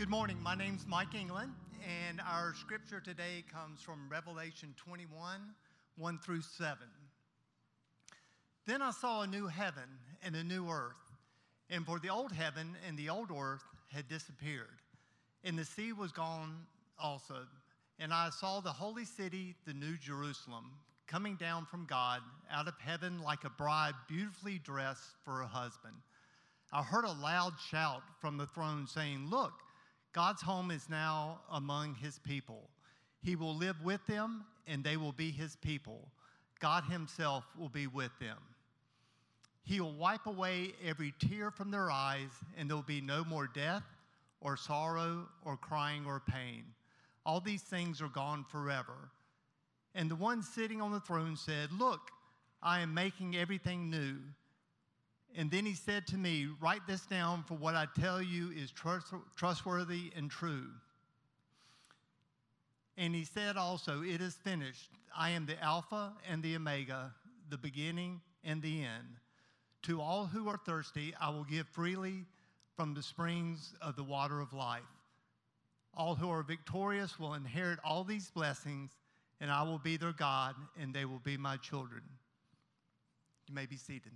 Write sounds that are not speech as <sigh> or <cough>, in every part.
Good morning. My name's Mike England, and our scripture today comes from Revelation 21 1 through 7. Then I saw a new heaven and a new earth, and for the old heaven and the old earth had disappeared, and the sea was gone also. And I saw the holy city, the new Jerusalem, coming down from God out of heaven like a bride beautifully dressed for her husband. I heard a loud shout from the throne saying, Look, God's home is now among his people. He will live with them, and they will be his people. God himself will be with them. He will wipe away every tear from their eyes, and there will be no more death, or sorrow, or crying, or pain. All these things are gone forever. And the one sitting on the throne said, Look, I am making everything new. And then he said to me, Write this down, for what I tell you is trustworthy and true. And he said also, It is finished. I am the Alpha and the Omega, the beginning and the end. To all who are thirsty, I will give freely from the springs of the water of life. All who are victorious will inherit all these blessings, and I will be their God, and they will be my children. You may be seated.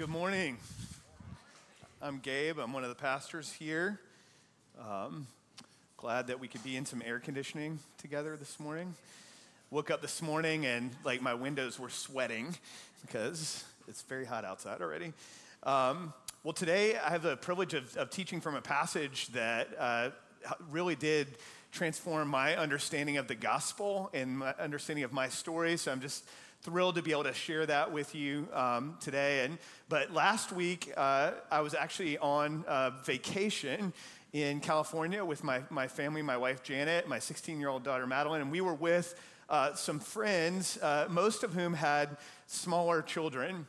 Good morning. I'm Gabe. I'm one of the pastors here. Um, glad that we could be in some air conditioning together this morning. Woke up this morning and like my windows were sweating because it's very hot outside already. Um, well, today I have the privilege of, of teaching from a passage that uh, really did transform my understanding of the gospel and my understanding of my story. So I'm just thrilled to be able to share that with you um, today. And but last week uh, I was actually on uh, vacation in California with my my family, my wife Janet, my 16 year old daughter Madeline, and we were with uh, some friends, uh, most of whom had smaller children,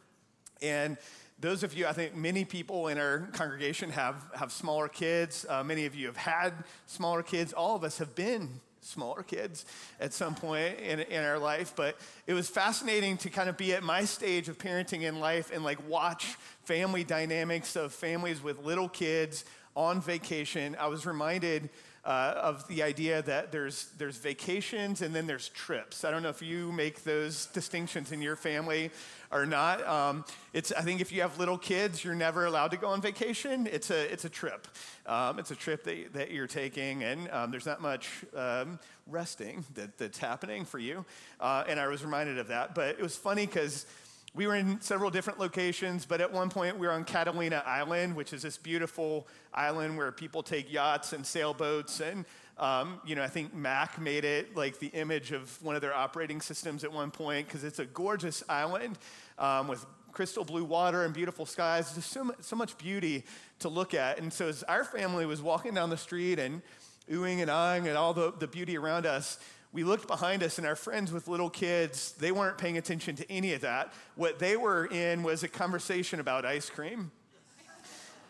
and those of you, I think many people in our congregation have, have smaller kids. Uh, many of you have had smaller kids. All of us have been smaller kids at some point in, in our life but it was fascinating to kind of be at my stage of parenting in life and like watch family dynamics of families with little kids on vacation. I was reminded uh, of the idea that there's, there's vacations and then there's trips. I don't know if you make those distinctions in your family or not. Um, it's, I think if you have little kids, you're never allowed to go on vacation. It's a, it's a trip. Um, it's a trip that, that you're taking, and um, there's not much um, resting that, that's happening for you. Uh, and I was reminded of that. But it was funny because we were in several different locations, but at one point we were on Catalina Island, which is this beautiful island where people take yachts and sailboats. And, um, you know, I think Mac made it like the image of one of their operating systems at one point because it's a gorgeous island um, with crystal blue water and beautiful skies. There's so, so much beauty to look at. And so as our family was walking down the street and oohing and ahhing at all the, the beauty around us, we looked behind us and our friends with little kids, they weren't paying attention to any of that. What they were in was a conversation about ice cream.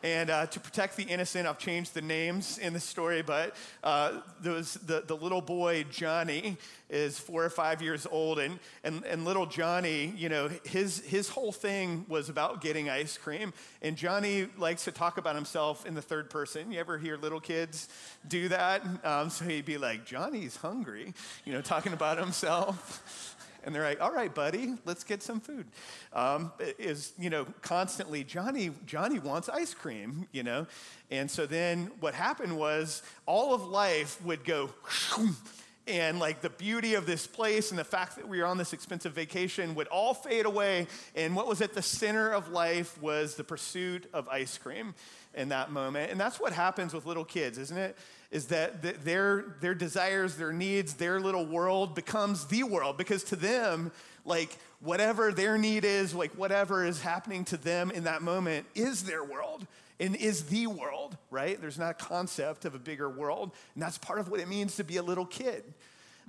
And uh, to protect the innocent, I've changed the names in the story, but uh, the, the little boy, Johnny, is four or five years old. And, and, and little Johnny, you know, his, his whole thing was about getting ice cream. And Johnny likes to talk about himself in the third person. You ever hear little kids do that? Um, so he'd be like, Johnny's hungry, you know, talking about himself and they're like, all right, buddy, let's get some food. Um, is, you know, constantly, Johnny, Johnny wants ice cream, you know? And so then what happened was all of life would go, <laughs> and like the beauty of this place and the fact that we were on this expensive vacation would all fade away. And what was at the center of life was the pursuit of ice cream in that moment. And that's what happens with little kids, isn't it? Is that their, their desires, their needs, their little world becomes the world because to them, like whatever their need is, like whatever is happening to them in that moment is their world and is the world, right? There's not a concept of a bigger world. And that's part of what it means to be a little kid.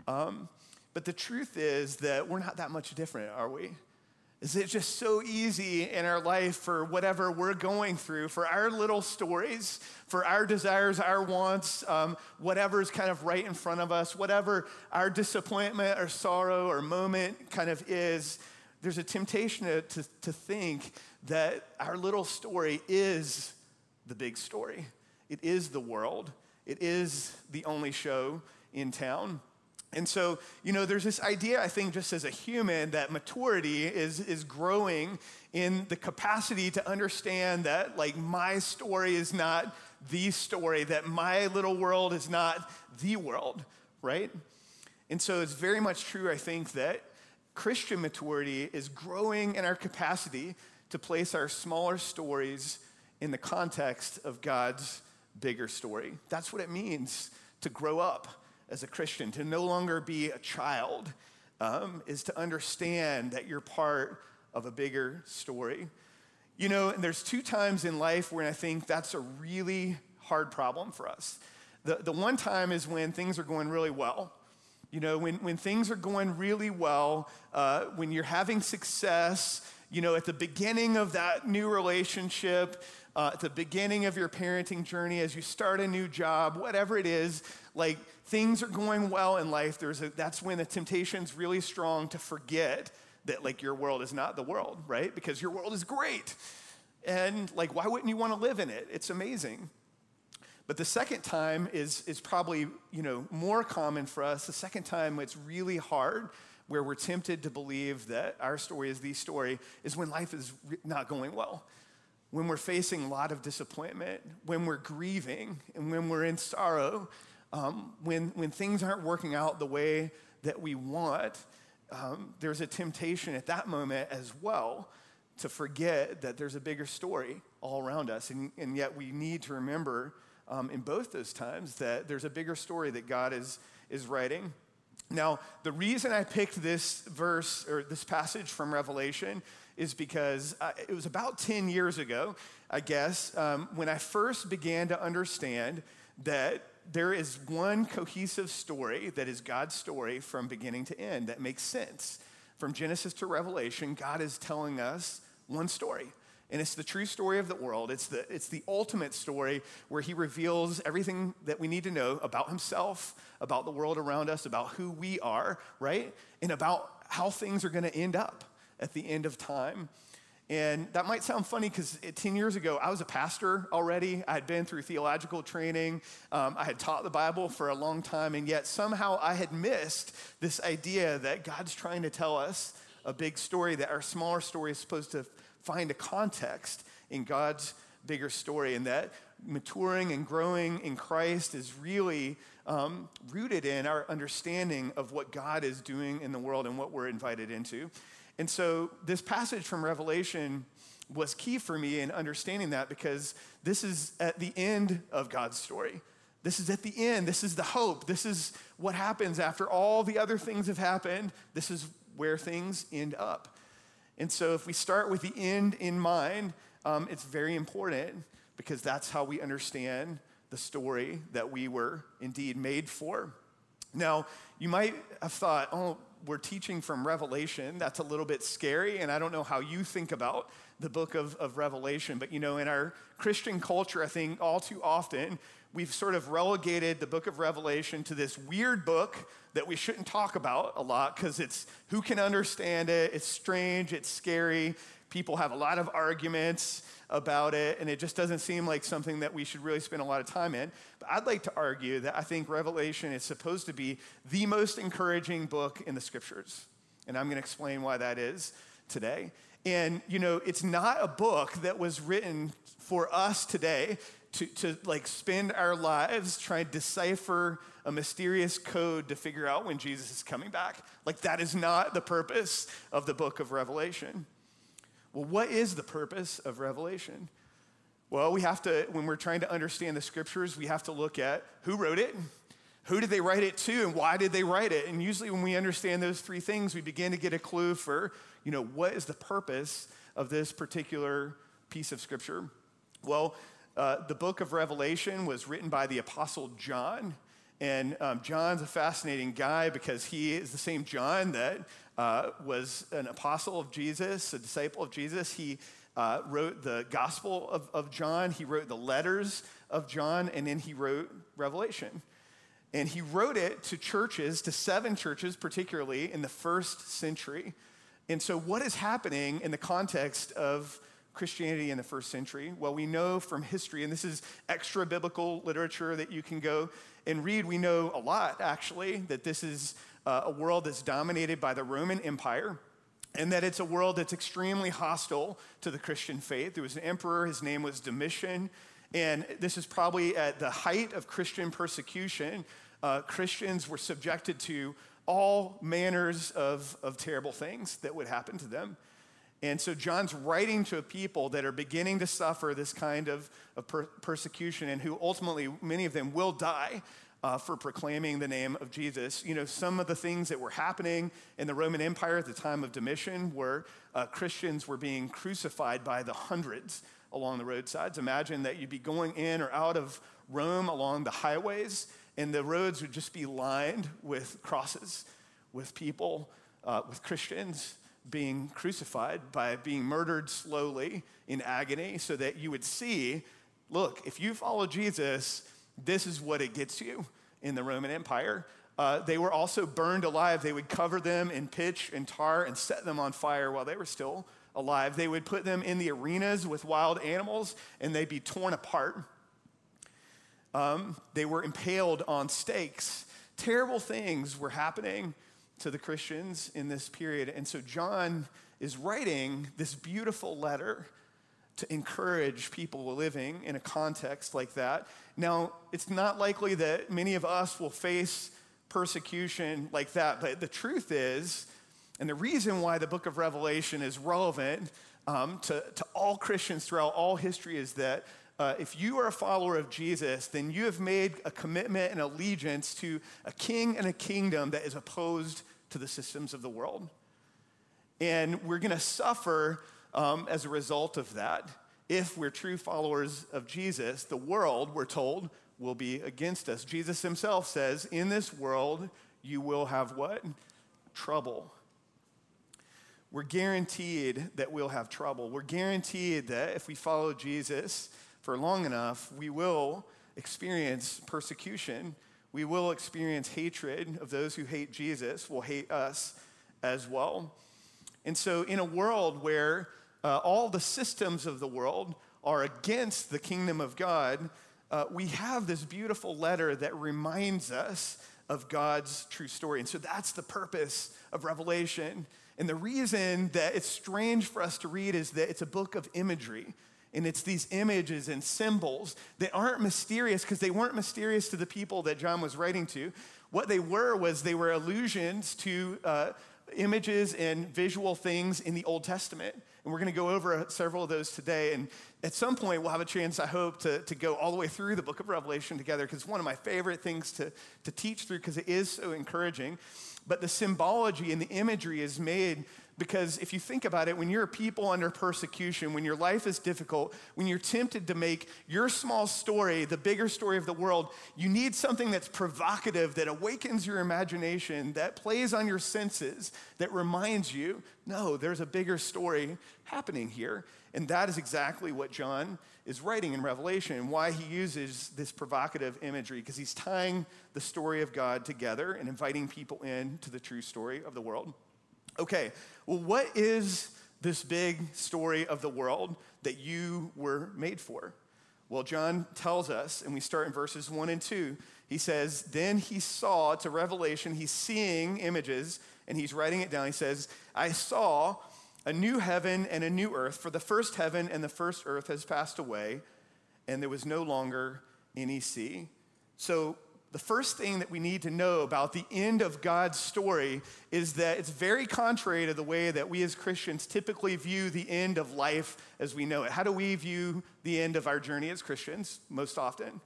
Um, but the truth is that we're not that much different, are we? Is it just so easy in our life for whatever we're going through, for our little stories, for our desires, our wants, um, whatever's kind of right in front of us, whatever our disappointment or sorrow or moment kind of is, there's a temptation to, to, to think that our little story is the big story. It is the world. It is the only show in town. And so, you know, there's this idea, I think, just as a human, that maturity is, is growing in the capacity to understand that, like, my story is not the story, that my little world is not the world, right? And so it's very much true, I think, that Christian maturity is growing in our capacity to place our smaller stories in the context of God's bigger story. That's what it means to grow up as a Christian, to no longer be a child, um, is to understand that you're part of a bigger story. You know, and there's two times in life where I think that's a really hard problem for us. The, the one time is when things are going really well. You know, when, when things are going really well, uh, when you're having success, you know, at the beginning of that new relationship, uh, at the beginning of your parenting journey, as you start a new job, whatever it is, like things are going well in life, there's a, that's when the temptation's really strong to forget that like your world is not the world, right? Because your world is great. And like, why wouldn't you want to live in it? It's amazing. But the second time is, is probably, you know, more common for us. The second time it's really hard where we're tempted to believe that our story is the story is when life is not going well. When we're facing a lot of disappointment, when we're grieving, and when we're in sorrow, um, when, when things aren't working out the way that we want, um, there's a temptation at that moment as well to forget that there's a bigger story all around us. And, and yet we need to remember um, in both those times that there's a bigger story that God is, is writing. Now, the reason I picked this verse or this passage from Revelation is because uh, it was about 10 years ago, I guess, um, when I first began to understand that there is one cohesive story that is God's story from beginning to end that makes sense. From Genesis to Revelation, God is telling us one story. And it's the true story of the world. It's the, it's the ultimate story where he reveals everything that we need to know about himself, about the world around us, about who we are, right? And about how things are going to end up at the end of time. And that might sound funny because 10 years ago, I was a pastor already. I had been through theological training. Um, I had taught the Bible for a long time. And yet, somehow, I had missed this idea that God's trying to tell us a big story, that our smaller story is supposed to find a context in God's bigger story, and that maturing and growing in Christ is really um, rooted in our understanding of what God is doing in the world and what we're invited into. And so this passage from Revelation was key for me in understanding that because this is at the end of God's story. This is at the end. This is the hope. This is what happens after all the other things have happened. This is where things end up. And so if we start with the end in mind, um, it's very important because that's how we understand the story that we were indeed made for. Now, you might have thought, oh, we're teaching from Revelation. That's a little bit scary, and I don't know how you think about the book of, of Revelation, but you know, in our Christian culture, I think all too often we've sort of relegated the book of Revelation to this weird book that we shouldn't talk about a lot because it's who can understand it, it's strange, it's scary. People have a lot of arguments about it, and it just doesn't seem like something that we should really spend a lot of time in. But I'd like to argue that I think Revelation is supposed to be the most encouraging book in the scriptures. And I'm going to explain why that is today. And, you know, it's not a book that was written for us today to, to like spend our lives trying to decipher a mysterious code to figure out when Jesus is coming back. Like, that is not the purpose of the book of Revelation. Well, what is the purpose of Revelation? Well, we have to, when we're trying to understand the scriptures, we have to look at who wrote it, who did they write it to, and why did they write it. And usually, when we understand those three things, we begin to get a clue for, you know, what is the purpose of this particular piece of scripture. Well, uh, the book of Revelation was written by the Apostle John. And um, John's a fascinating guy because he is the same John that uh, was an apostle of Jesus, a disciple of Jesus. He uh, wrote the Gospel of, of John, he wrote the letters of John, and then he wrote Revelation. And he wrote it to churches, to seven churches, particularly in the first century. And so, what is happening in the context of Christianity in the first century? Well, we know from history, and this is extra biblical literature that you can go and read. We know a lot, actually, that this is uh, a world that's dominated by the Roman Empire and that it's a world that's extremely hostile to the Christian faith. There was an emperor, his name was Domitian, and this is probably at the height of Christian persecution. Uh, Christians were subjected to all manners of, of terrible things that would happen to them. And so John's writing to a people that are beginning to suffer this kind of, of per- persecution and who ultimately, many of them will die uh, for proclaiming the name of Jesus. You know, some of the things that were happening in the Roman Empire at the time of Domitian were uh, Christians were being crucified by the hundreds along the roadsides. Imagine that you'd be going in or out of Rome along the highways, and the roads would just be lined with crosses, with people, uh, with Christians being crucified, by being murdered slowly in agony, so that you would see look, if you follow Jesus, this is what it gets you in the Roman Empire. Uh, they were also burned alive. They would cover them in pitch and tar and set them on fire while they were still alive. They would put them in the arenas with wild animals and they'd be torn apart. Um, they were impaled on stakes. Terrible things were happening to the Christians in this period. And so John is writing this beautiful letter to encourage people living in a context like that. Now, it's not likely that many of us will face persecution like that, but the truth is, and the reason why the book of Revelation is relevant um, to, to all Christians throughout all history is that uh, if you are a follower of Jesus, then you have made a commitment and allegiance to a king and a kingdom that is opposed to the systems of the world. And we're going to suffer um, as a result of that. If we're true followers of Jesus, the world, we're told, will be against us. Jesus himself says, In this world, you will have what? Trouble. We're guaranteed that we'll have trouble. We're guaranteed that if we follow Jesus for long enough, we will experience persecution. We will experience hatred of those who hate Jesus, will hate us as well. And so, in a world where uh, all the systems of the world are against the kingdom of God, uh, we have this beautiful letter that reminds us of God's true story. And so that's the purpose of Revelation. And the reason that it's strange for us to read is that it's a book of imagery. And it's these images and symbols that aren't mysterious because they weren't mysterious to the people that John was writing to. What they were was they were allusions to uh, images and visual things in the Old Testament. And we're going to go over uh, several of those today. And at some point, we'll have a chance, I hope, to, to go all the way through the book of Revelation together because it's one of my favorite things to, to teach through because it is so encouraging. But the symbology and the imagery is made because if you think about it, when you're a people under persecution, when your life is difficult, when you're tempted to make your small story the bigger story of the world, you need something that's provocative, that awakens your imagination, that plays on your senses, that reminds you no, there's a bigger story happening here. And that is exactly what John is writing in Revelation and why he uses this provocative imagery, because he's tying the story of God together and inviting people in to the true story of the world. Okay, well, what is this big story of the world that you were made for? Well, John tells us, and we start in verses 1 and 2. He says, Then he saw, to Revelation, he's seeing images, and he's writing it down. He says, I saw a new heaven and a new earth, for the first heaven and the first earth has passed away, and there was no longer any sea. So the first thing that we need to know about the end of God's story is that it's very contrary to the way that we as Christians typically view the end of life as we know it. How do we view the end of our journey as Christians most often?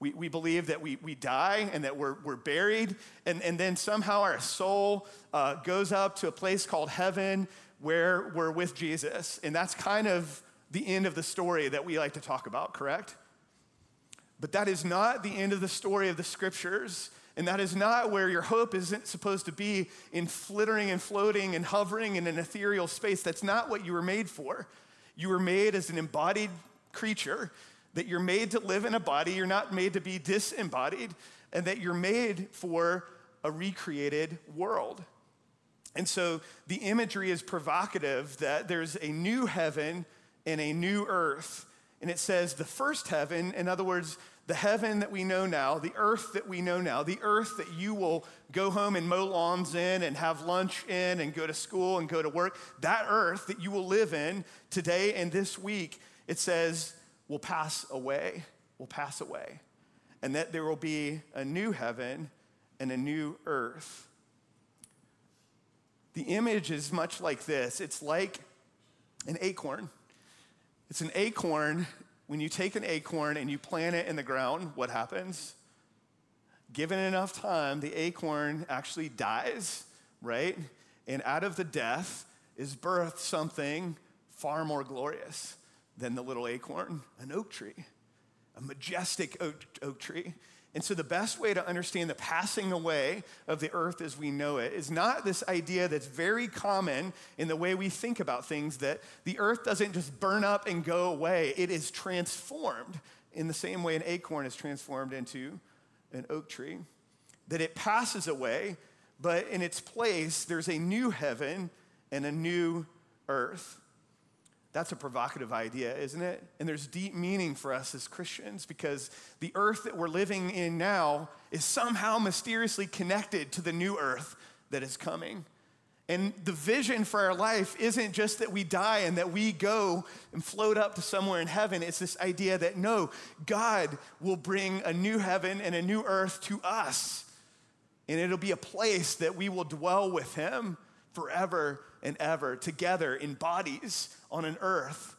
We, we believe that we, we die and that we're, we're buried, and, and then somehow our soul uh, goes up to a place called heaven where we're with Jesus. And that's kind of the end of the story that we like to talk about, correct? But that is not the end of the story of the scriptures. And that is not where your hope isn't supposed to be in flittering and floating and hovering in an ethereal space. That's not what you were made for. You were made as an embodied creature, that you're made to live in a body, you're not made to be disembodied, and that you're made for a recreated world. And so the imagery is provocative that there's a new heaven and a new earth. And it says the first heaven, in other words, the heaven that we know now, the earth that we know now, the earth that you will go home and mow lawns in and have lunch in and go to school and go to work, that earth that you will live in today and this week, it says will pass away, will pass away. And that there will be a new heaven and a new earth. The image is much like this it's like an acorn. It's an acorn. When you take an acorn and you plant it in the ground, what happens? Given enough time, the acorn actually dies, right? And out of the death is birthed something far more glorious than the little acorn, an oak tree, a majestic oak, oak tree. And so, the best way to understand the passing away of the earth as we know it is not this idea that's very common in the way we think about things that the earth doesn't just burn up and go away, it is transformed in the same way an acorn is transformed into an oak tree. That it passes away, but in its place, there's a new heaven and a new earth. That's a provocative idea, isn't it? And there's deep meaning for us as Christians because the earth that we're living in now is somehow mysteriously connected to the new earth that is coming. And the vision for our life isn't just that we die and that we go and float up to somewhere in heaven. It's this idea that no, God will bring a new heaven and a new earth to us. And it'll be a place that we will dwell with Him forever and ever together in bodies on an earth.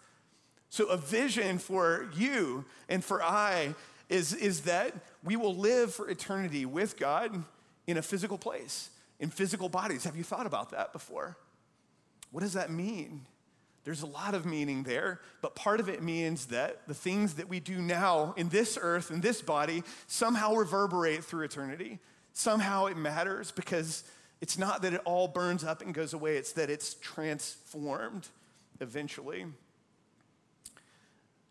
So, a vision for you and for I is, is that we will live for eternity with God in a physical place, in physical bodies. Have you thought about that before? What does that mean? There's a lot of meaning there, but part of it means that the things that we do now in this earth, in this body, somehow reverberate through eternity. Somehow it matters because it's not that it all burns up and goes away, it's that it's transformed eventually.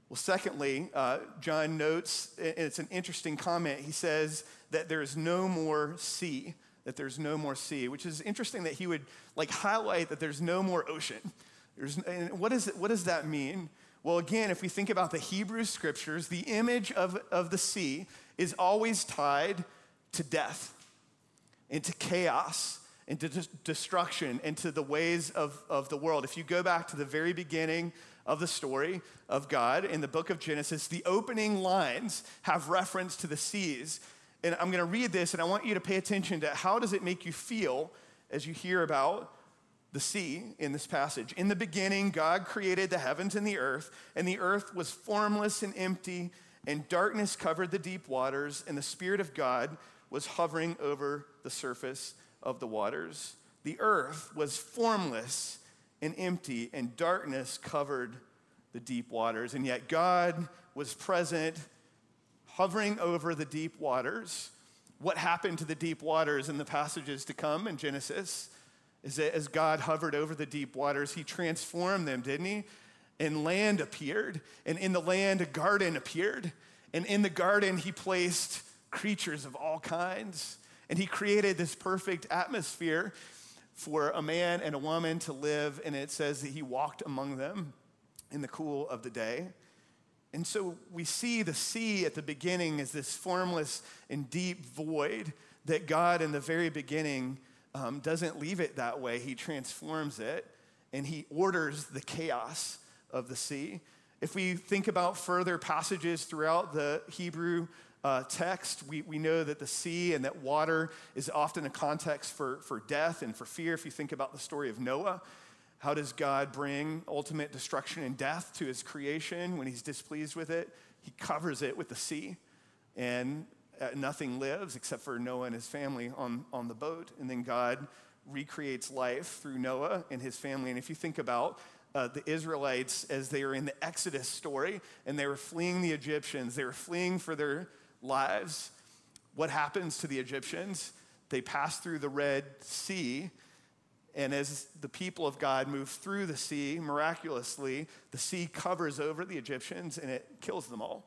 Well, secondly, uh, John notes, and it's an interesting comment, he says that there's no more sea, that there's no more sea, which is interesting that he would like highlight that there's no more ocean. There's, and what, is it, what does that mean? Well, again, if we think about the Hebrew scriptures, the image of, of the sea is always tied to death into chaos, into destruction, into the ways of, of the world. If you go back to the very beginning of the story of God in the book of Genesis, the opening lines have reference to the seas. And I'm going to read this, and I want you to pay attention to how does it make you feel as you hear about the sea in this passage. In the beginning, God created the heavens and the earth, and the earth was formless and empty, and darkness covered the deep waters, and the Spirit of God was hovering over the surface of the waters. The earth was formless and empty, and darkness covered the deep waters. And yet God was present, hovering over the deep waters. What happened to the deep waters in the passages to come in Genesis is that as God hovered over the deep waters, he transformed them, didn't he? And land appeared, and in the land, a garden appeared. And in the garden, he placed creatures of all kinds. And he created this perfect atmosphere for a man and a woman to live. And it says that he walked among them in the cool of the day. And so we see the sea at the beginning as this formless and deep void that God, in the very beginning, um, doesn't leave it that way. He transforms it and he orders the chaos of the sea. If we think about further passages throughout the Hebrew uh, text, we, we know that the sea and that water is often a context for, for death and for fear. If you think about the story of Noah, how does God bring ultimate destruction and death to his creation when he's displeased with it? He covers it with the sea, and uh, nothing lives except for Noah and his family on, on the boat. And then God recreates life through Noah and his family. And if you think about uh, the Israelites as they were in the Exodus story and they were fleeing the Egyptians. They were fleeing for their lives. What happens to the Egyptians? They pass through the Red Sea. And as the people of God move through the sea, miraculously, the sea covers over the Egyptians and it kills them all.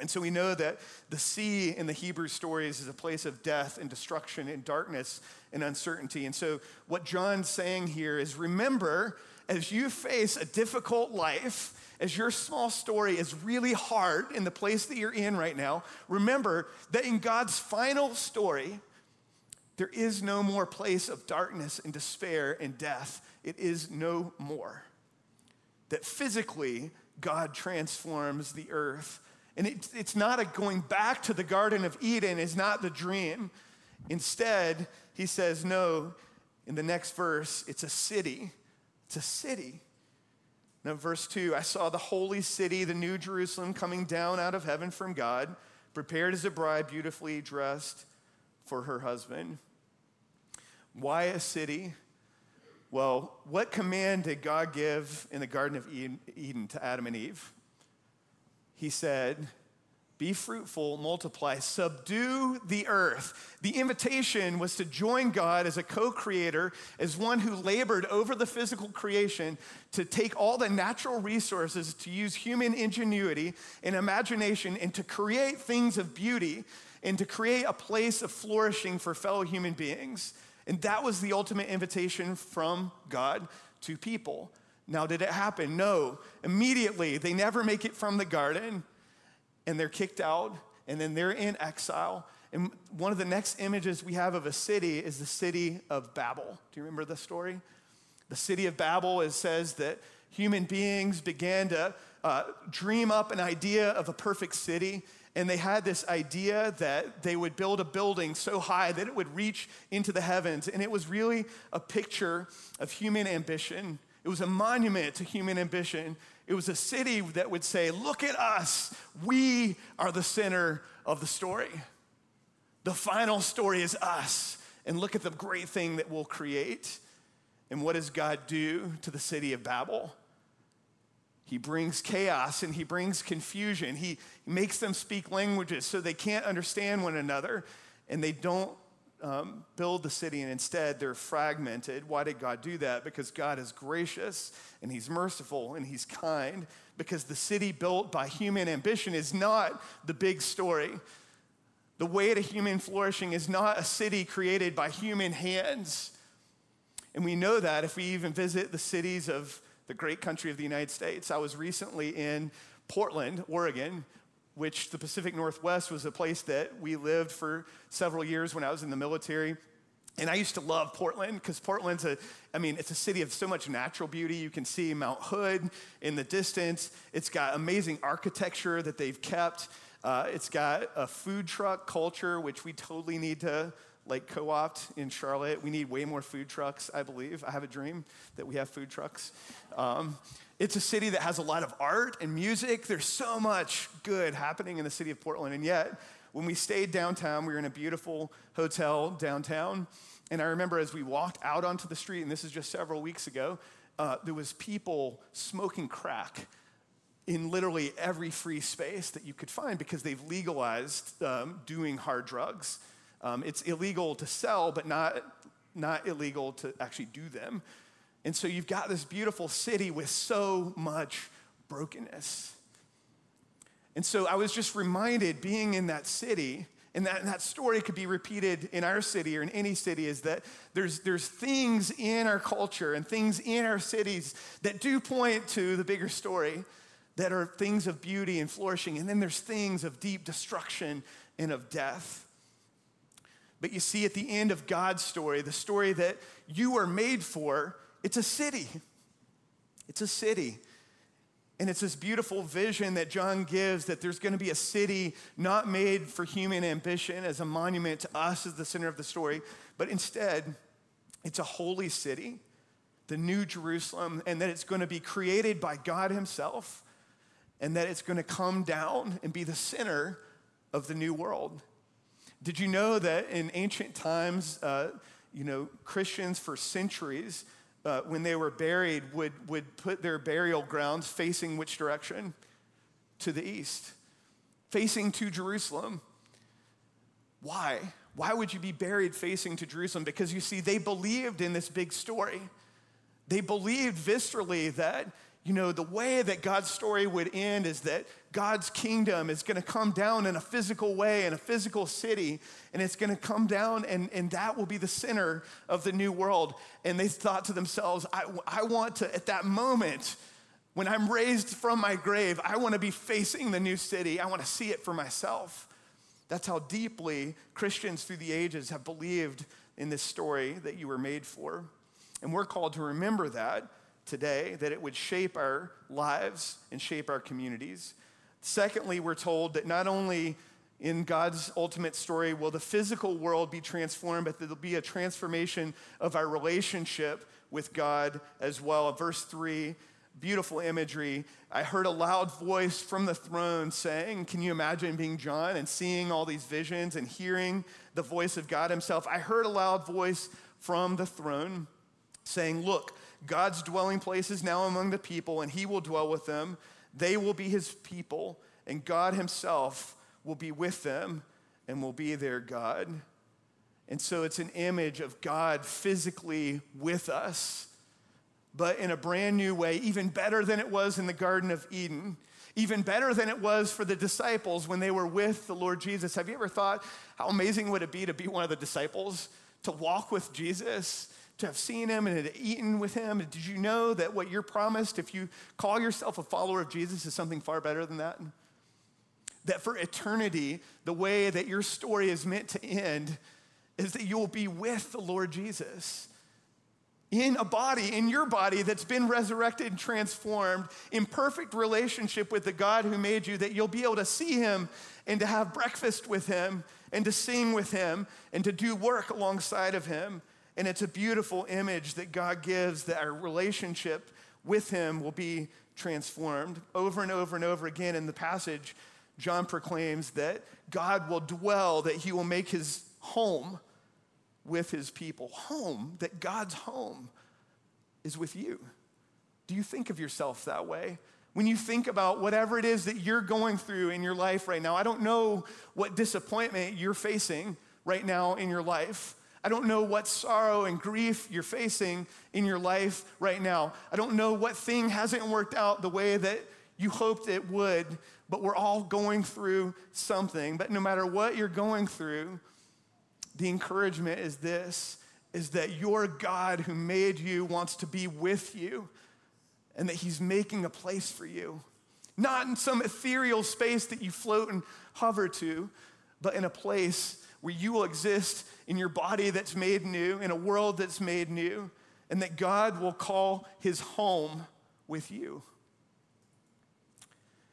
And so we know that the sea in the Hebrew stories is a place of death and destruction and darkness and uncertainty. And so what John's saying here is remember, as you face a difficult life, as your small story is really hard in the place that you're in right now, remember that in God's final story, there is no more place of darkness and despair and death. It is no more. That physically, God transforms the earth and it, it's not a going back to the Garden of Eden, is not the dream. Instead, he says, no, in the next verse, it's a city. It's a city. Now, verse 2 I saw the holy city, the new Jerusalem, coming down out of heaven from God, prepared as a bride, beautifully dressed for her husband. Why a city? Well, what command did God give in the Garden of Eden to Adam and Eve? he said, be fruitful, multiply, subdue the earth. The invitation was to join God as a co creator, as one who labored over the physical creation to take all the natural resources, to use human ingenuity and imagination, and to create things of beauty and to create a place of flourishing for fellow human beings. And that was the ultimate invitation from God to people. Now, did it happen? No. Immediately, they never make it from the garden and they're kicked out and then they're in exile. And one of the next images we have of a city is the city of Babel. Do you remember the story? The city of Babel it says that human beings began to uh, dream up an idea of a perfect city. And they had this idea that they would build a building so high that it would reach into the heavens. And it was really a picture of human ambition it was a monument to human ambition. It was a city that would say, Look at us. We are the center of the story. The final story is us. And look at the great thing that we'll create. And what does God do to the city of Babel? He brings chaos and he brings confusion. He makes them speak languages so they can't understand one another and they don't um, build the city and instead they're fragmented. Why did God do that? Because God is gracious and He's merciful and He's kind. Because the city built by human ambition is not the big story. The way to human flourishing is not a city created by human hands. And we know that if we even visit the cities of the great country of the United States. I was recently in Portland, Oregon, which the Pacific Northwest was a place that we lived for several years when I was in the military. And I used to love Portland because Portland's a, I mean, it's a city of so much natural beauty. You can see Mount Hood in the distance. It's got amazing architecture that they've kept. Uh, it's got a food truck culture, which we totally need to like co-opt in Charlotte. We need way more food trucks, I believe. I have a dream that we have food trucks. Um, it's a city that has a lot of art and music. There's so much good happening in the city of Portland. And yet, when we stayed downtown, we were in a beautiful hotel downtown. And I remember as we walked out onto the street, and this is just several weeks ago, uh, there was people smoking crack in literally every free space that you could find because they've legalized um, doing hard drugs. Um, it's illegal to sell, but not, not illegal to actually do them. And so you've got this beautiful city with so much brokenness. And so I was just reminded being in that city, and that, and that story could be repeated in our city or in any city, is that there's, there's things in our culture and things in our cities that do point to the bigger story that are things of beauty and flourishing. And then there's things of deep destruction and of death. But you see, at the end of God's story, the story that you are made for, it's a city. It's a city. And it's this beautiful vision that John gives that there's going to be a city not made for human ambition as a monument to us as the center of the story, but instead, it's a holy city, the New Jerusalem, and that it's going to be created by God Himself, and that it's going to come down and be the center of the new world. Did you know that in ancient times, uh, you know, Christians for centuries uh, when they were buried, would, would put their burial grounds facing which direction? To the east, facing to Jerusalem. Why? Why would you be buried facing to Jerusalem? Because you see, they believed in this big story. They believed viscerally that, you know, the way that God's story would end is that God's kingdom is going to come down in a physical way, in a physical city, and it's going to come down, and, and that will be the center of the new world. And they thought to themselves, I, I want to, at that moment, when I'm raised from my grave, I want to be facing the new city. I want to see it for myself. That's how deeply Christians through the ages have believed in this story that you were made for. And we're called to remember that today, that it would shape our lives and shape our communities. Secondly, we're told that not only in God's ultimate story will the physical world be transformed, but there'll be a transformation of our relationship with God as well. Verse 3, beautiful imagery. I heard a loud voice from the throne saying, Can you imagine being John and seeing all these visions and hearing the voice of God Himself? I heard a loud voice from the throne saying, Look, God's dwelling place is now among the people, and He will dwell with them. They will be his people, and God himself will be with them and will be their God. And so it's an image of God physically with us, but in a brand new way, even better than it was in the Garden of Eden, even better than it was for the disciples when they were with the Lord Jesus. Have you ever thought how amazing would it be to be one of the disciples, to walk with Jesus? To have seen him and had eaten with him. Did you know that what you're promised, if you call yourself a follower of Jesus, is something far better than that? That for eternity, the way that your story is meant to end is that you'll be with the Lord Jesus in a body, in your body that's been resurrected and transformed, in perfect relationship with the God who made you, that you'll be able to see him and to have breakfast with him and to sing with him and to do work alongside of him. And it's a beautiful image that God gives that our relationship with Him will be transformed. Over and over and over again in the passage, John proclaims that God will dwell, that He will make His home with His people. Home, that God's home is with you. Do you think of yourself that way? When you think about whatever it is that you're going through in your life right now, I don't know what disappointment you're facing right now in your life. I don't know what sorrow and grief you're facing in your life right now. I don't know what thing hasn't worked out the way that you hoped it would, but we're all going through something. But no matter what you're going through, the encouragement is this is that your God who made you wants to be with you and that he's making a place for you. Not in some ethereal space that you float and hover to, but in a place where you will exist in your body that's made new, in a world that's made new, and that God will call his home with you.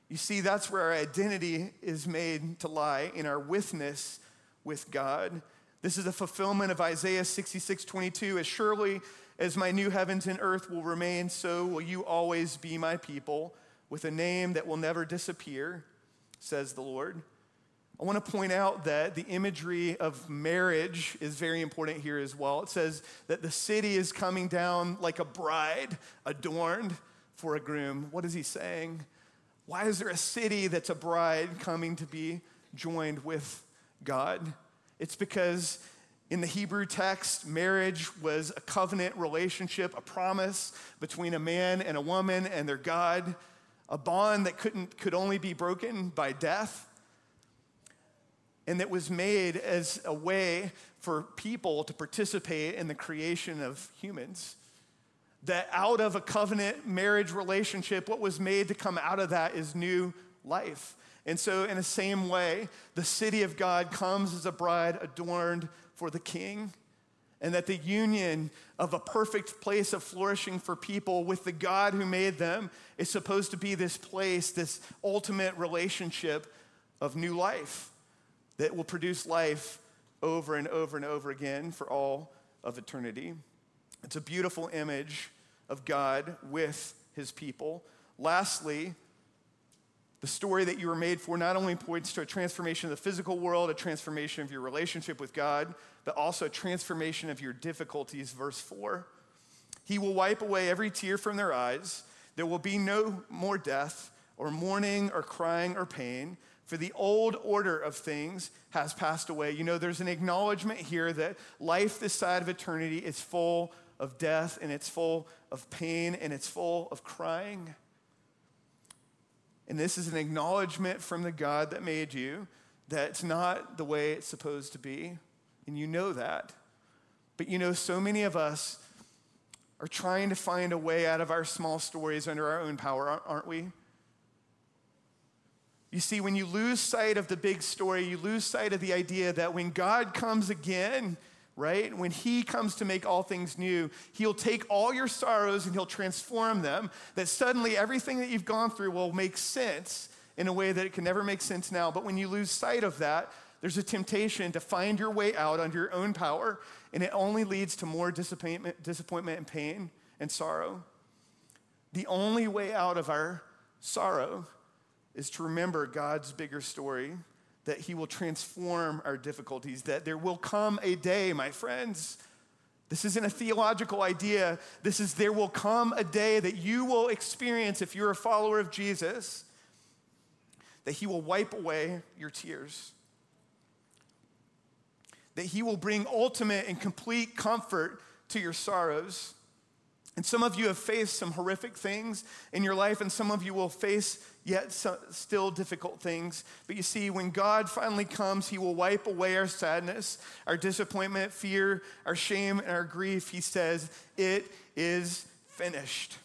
You see, that's where our identity is made to lie in our witness with God. This is a fulfillment of Isaiah 66 22. As surely as my new heavens and earth will remain, so will you always be my people, with a name that will never disappear, says the Lord. I want to point out that the imagery of marriage is very important here as well. It says that the city is coming down like a bride adorned for a groom. What is he saying? Why is there a city that's a bride coming to be joined with God? It's because in the Hebrew text, marriage was a covenant relationship, a promise between a man and a woman and their God, a bond that couldn't, could only be broken by death and that was made as a way for people to participate in the creation of humans. That out of a covenant marriage relationship, what was made to come out of that is new life. And so, in the same way, the city of God comes as a bride adorned for the king. And that the union of a perfect place of flourishing for people with the God who made them is supposed to be this place, this ultimate relationship of new life that will produce life over and over and over again for all of eternity. It's a beautiful image of God with his people. Lastly, the story that you were made for not only points to a transformation of the physical world, a transformation of your relationship with God, but also a transformation of your difficulties. Verse 4 He will wipe away every tear from their eyes. There will be no more death, or mourning, or crying, or pain, for the old order of things has passed away. You know, there's an acknowledgement here that life this side of eternity is full of death, and it's full of pain, and it's full of crying. And this is an acknowledgement from the God that made you that it's not the way it's supposed to be. And you know that. But you know, so many of us are trying to find a way out of our small stories under our own power, aren't we? You see, when you lose sight of the big story, you lose sight of the idea that when God comes again, right, when He comes to make all things new, He'll take all your sorrows and He'll transform them, that suddenly everything that you've gone through will make sense in a way that it can never make sense now. But when you lose sight of that, there's a temptation to find your way out under your own power, and it only leads to more disappointment, disappointment and pain and sorrow. The only way out of our sorrow is to remember God's bigger story that He will transform our difficulties, that there will come a day, my friends. This isn't a theological idea. This is there will come a day that you will experience if you're a follower of Jesus, that He will wipe away your tears that He will bring ultimate and complete comfort to your sorrows. And some of you have faced some horrific things in your life, and some of you will face yet still difficult things. But you see, when God finally comes, He will wipe away our sadness, our disappointment, fear, our shame, and our grief. He says, It is finished.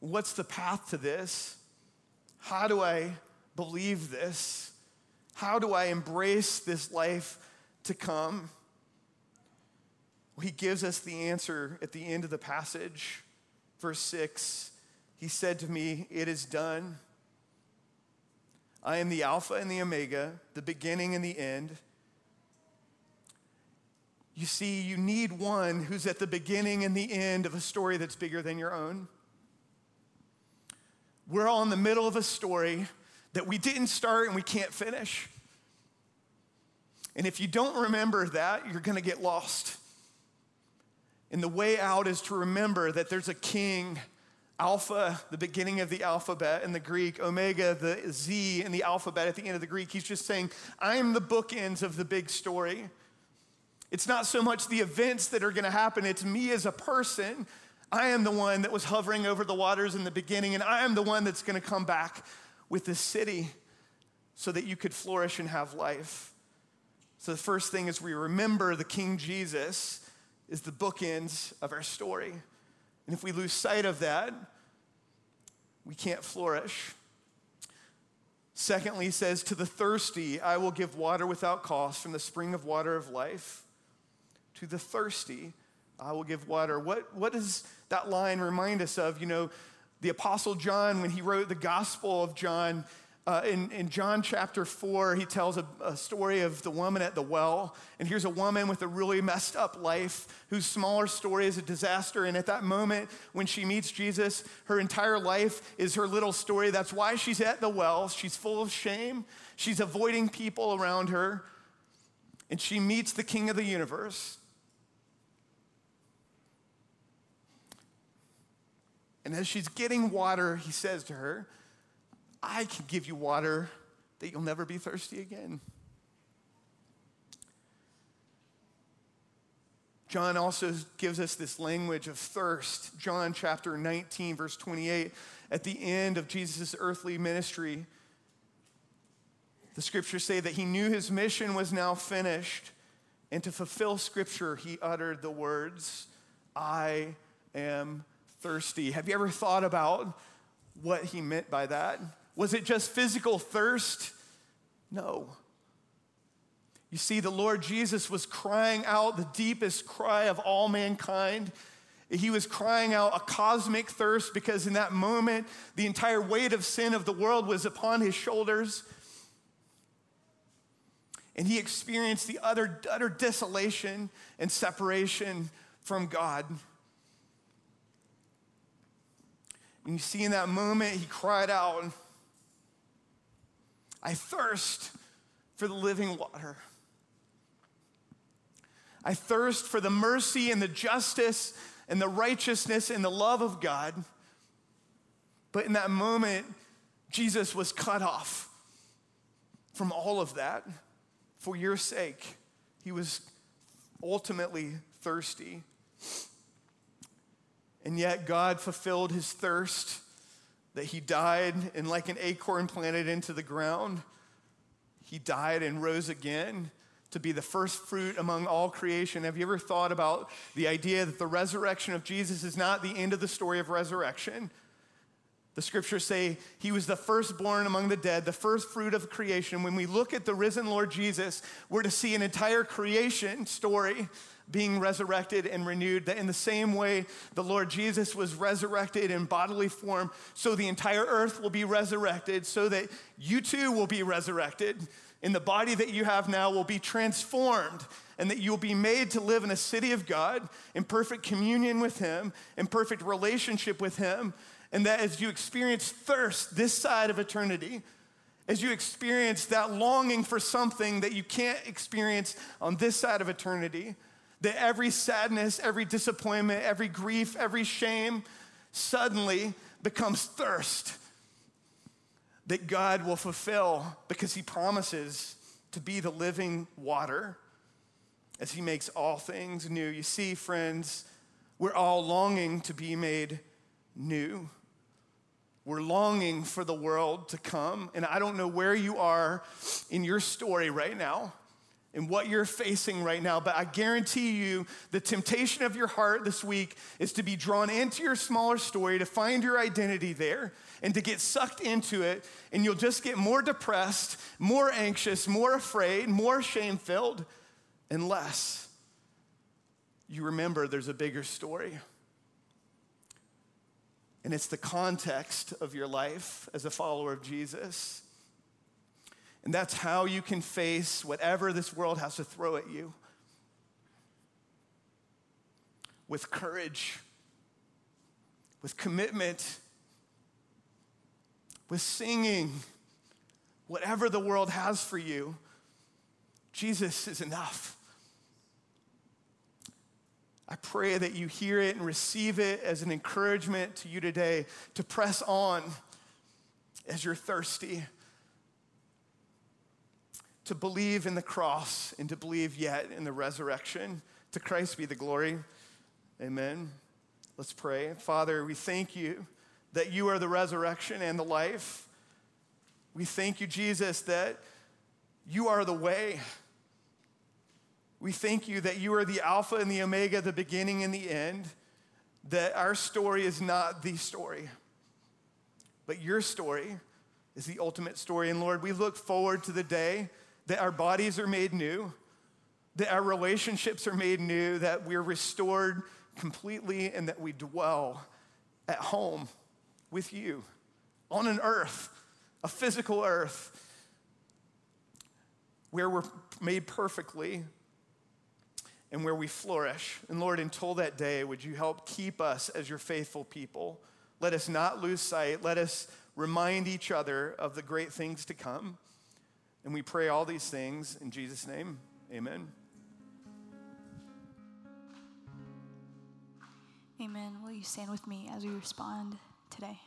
What's the path to this? How do I believe this? How do I embrace this life to come? Well, he gives us the answer at the end of the passage. Verse 6 He said to me, It is done. I am the Alpha and the Omega, the beginning and the end. You see, you need one who's at the beginning and the end of a story that's bigger than your own. We're all in the middle of a story that we didn't start and we can't finish. And if you don't remember that, you're going to get lost. And the way out is to remember that there's a king, Alpha, the beginning of the alphabet in the Greek, Omega, the Z in the alphabet at the end of the Greek. He's just saying, I'm the bookends of the big story. It's not so much the events that are going to happen, it's me as a person. I am the one that was hovering over the waters in the beginning, and I am the one that's going to come back with this city so that you could flourish and have life. So, the first thing is we remember the King Jesus is the bookends of our story. And if we lose sight of that, we can't flourish. Secondly, he says, To the thirsty, I will give water without cost from the spring of water of life. To the thirsty, I will give water. What, what does that line remind us of? You know, the Apostle John, when he wrote the Gospel of John, uh, in, in John chapter 4, he tells a, a, story of the woman at the well. And here's a woman with a really messed up life whose smaller story is a disaster. And at that moment, when she meets Jesus, her entire life is her little story. That's why she's at the well. She's full of shame, she's avoiding people around her. And she meets the King of the universe. And as she's getting water, he says to her, I can give you water that you'll never be thirsty again. John also gives us this language of thirst. John chapter 19, verse 28, at the end of Jesus' earthly ministry, the scriptures say that he knew his mission was now finished, and to fulfill scripture, he uttered the words, I am thirsty. Have you ever thought about what he meant by that? Was it just physical thirst? No. You see, the Lord Jesus was crying out the deepest cry of all mankind. He was crying out a cosmic thirst because in that moment, the entire weight of sin of the world was upon his shoulders. And he experienced the utter, utter desolation and separation from God. And you see, in that moment, he cried out, I thirst for the living water. I thirst for the mercy and the justice and the righteousness and the love of God. But in that moment, Jesus was cut off from all of that for your sake. He was ultimately thirsty. And yet, God fulfilled his thirst that he died, and like an acorn planted into the ground, he died and rose again to be the first fruit among all creation. Have you ever thought about the idea that the resurrection of Jesus is not the end of the story of resurrection? The scriptures say he was the firstborn among the dead, the first fruit of creation. When we look at the risen Lord Jesus, we're to see an entire creation story being resurrected and renewed. That in the same way the Lord Jesus was resurrected in bodily form, so the entire earth will be resurrected, so that you too will be resurrected. In the body that you have now will be transformed, and that you'll be made to live in a city of God in perfect communion with Him, in perfect relationship with Him and that as you experience thirst this side of eternity, as you experience that longing for something that you can't experience on this side of eternity, that every sadness, every disappointment, every grief, every shame suddenly becomes thirst that God will fulfill because He promises to be the living water as He makes all things new. You see, friends, we're all longing to be made new. We're longing for the world to come. And I don't know where you are in your story right now and what you're facing right now, but I guarantee you the temptation of your heart this week is to be drawn into your smaller story, to find your identity there, and to get sucked into it. And you'll just get more depressed, more anxious, more afraid, more shame filled, unless you remember there's a bigger story. And it's the context of your life as a follower of Jesus. And that's how you can face whatever this world has to throw at you with courage, with commitment, with singing, whatever the world has for you. Jesus is enough. I pray that you hear it and receive it as an encouragement to you today to press on as you're thirsty, to believe in the cross and to believe yet in the resurrection. To Christ be the glory. Amen. Let's pray. Father, we thank you that you are the resurrection and the life. We thank you, Jesus, that you are the way. We thank you that you are the Alpha and the Omega, the beginning and the end, that our story is not the story, but your story is the ultimate story. And Lord, we look forward to the day that our bodies are made new, that our relationships are made new, that we're restored completely, and that we dwell at home with you on an earth, a physical earth, where we're made perfectly and where we flourish. And Lord, until that day, would you help keep us as your faithful people? Let us not lose sight. Let us remind each other of the great things to come. And we pray all these things in Jesus' name. Amen. Amen. Will you stand with me as we respond today?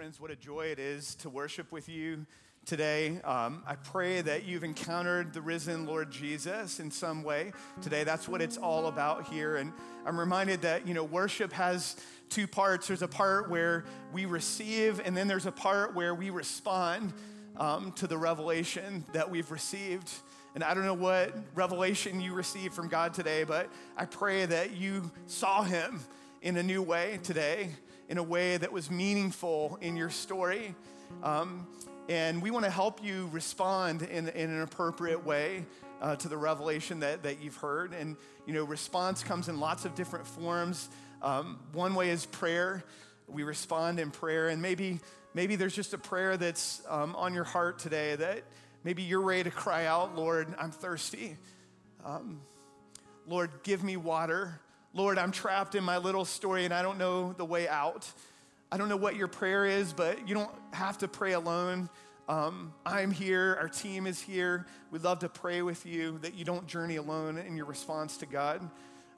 Friends, what a joy it is to worship with you today. Um, I pray that you've encountered the risen Lord Jesus in some way today. That's what it's all about here. And I'm reminded that, you know, worship has two parts. There's a part where we receive, and then there's a part where we respond um, to the revelation that we've received. And I don't know what revelation you received from God today, but I pray that you saw him in a new way today in a way that was meaningful in your story. Um, and we want to help you respond in, in an appropriate way uh, to the revelation that, that you've heard. And, you know, response comes in lots of different forms. Um, one way is prayer. We respond in prayer. And maybe, maybe there's just a prayer that's um, on your heart today that maybe you're ready to cry out, Lord, I'm thirsty. Um, Lord, give me water. Lord, I'm trapped in my little story and I don't know the way out. I don't know what your prayer is, but you don't have to pray alone. Um, I'm here, our team is here. We'd love to pray with you that you don't journey alone in your response to God.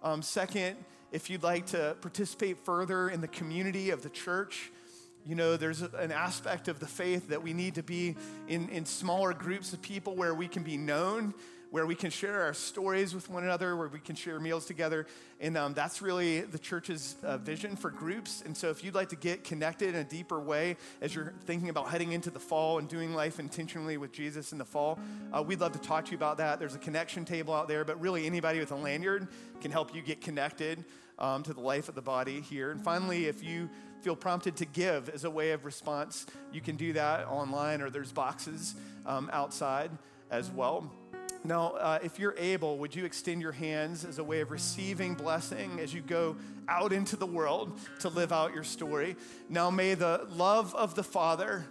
Um, second, if you'd like to participate further in the community of the church, you know, there's an aspect of the faith that we need to be in, in smaller groups of people where we can be known where we can share our stories with one another, where we can share meals together. And um, that's really the church's uh, vision for groups. And so if you'd like to get connected in a deeper way as you're thinking about heading into the fall and doing life intentionally with Jesus in the fall, uh, we'd love to talk to you about that. There's a connection table out there, but really anybody with a lanyard can help you get connected um, to the life of the body here. And finally, if you feel prompted to give as a way of response, you can do that online or there's boxes um, outside as well. Now, uh, if you're able, would you extend your hands as a way of receiving blessing as you go out into the world to live out your story? Now, may the love of the Father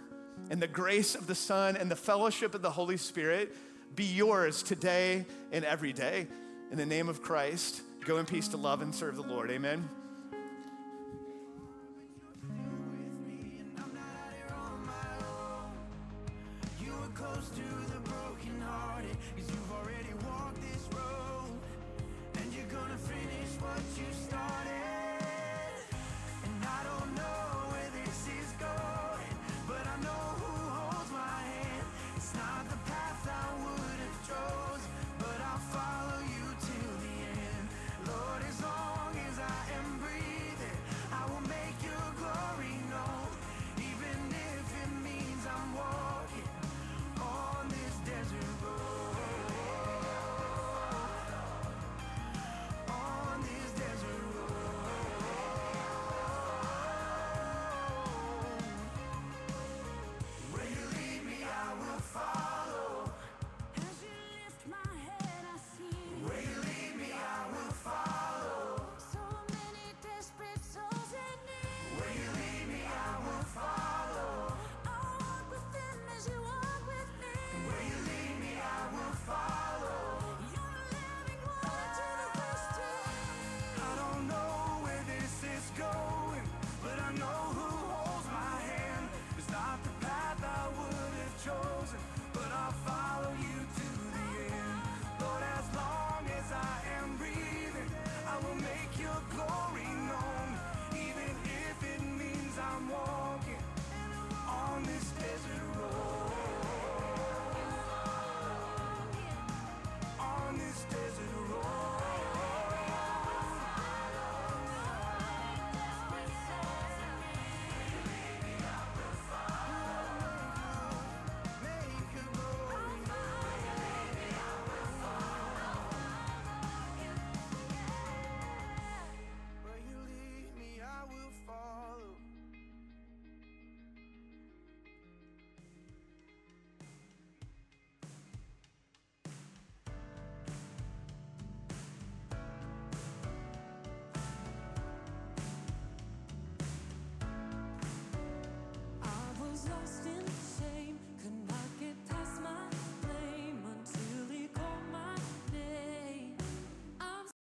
and the grace of the Son and the fellowship of the Holy Spirit be yours today and every day. In the name of Christ, go in peace to love and serve the Lord. Amen.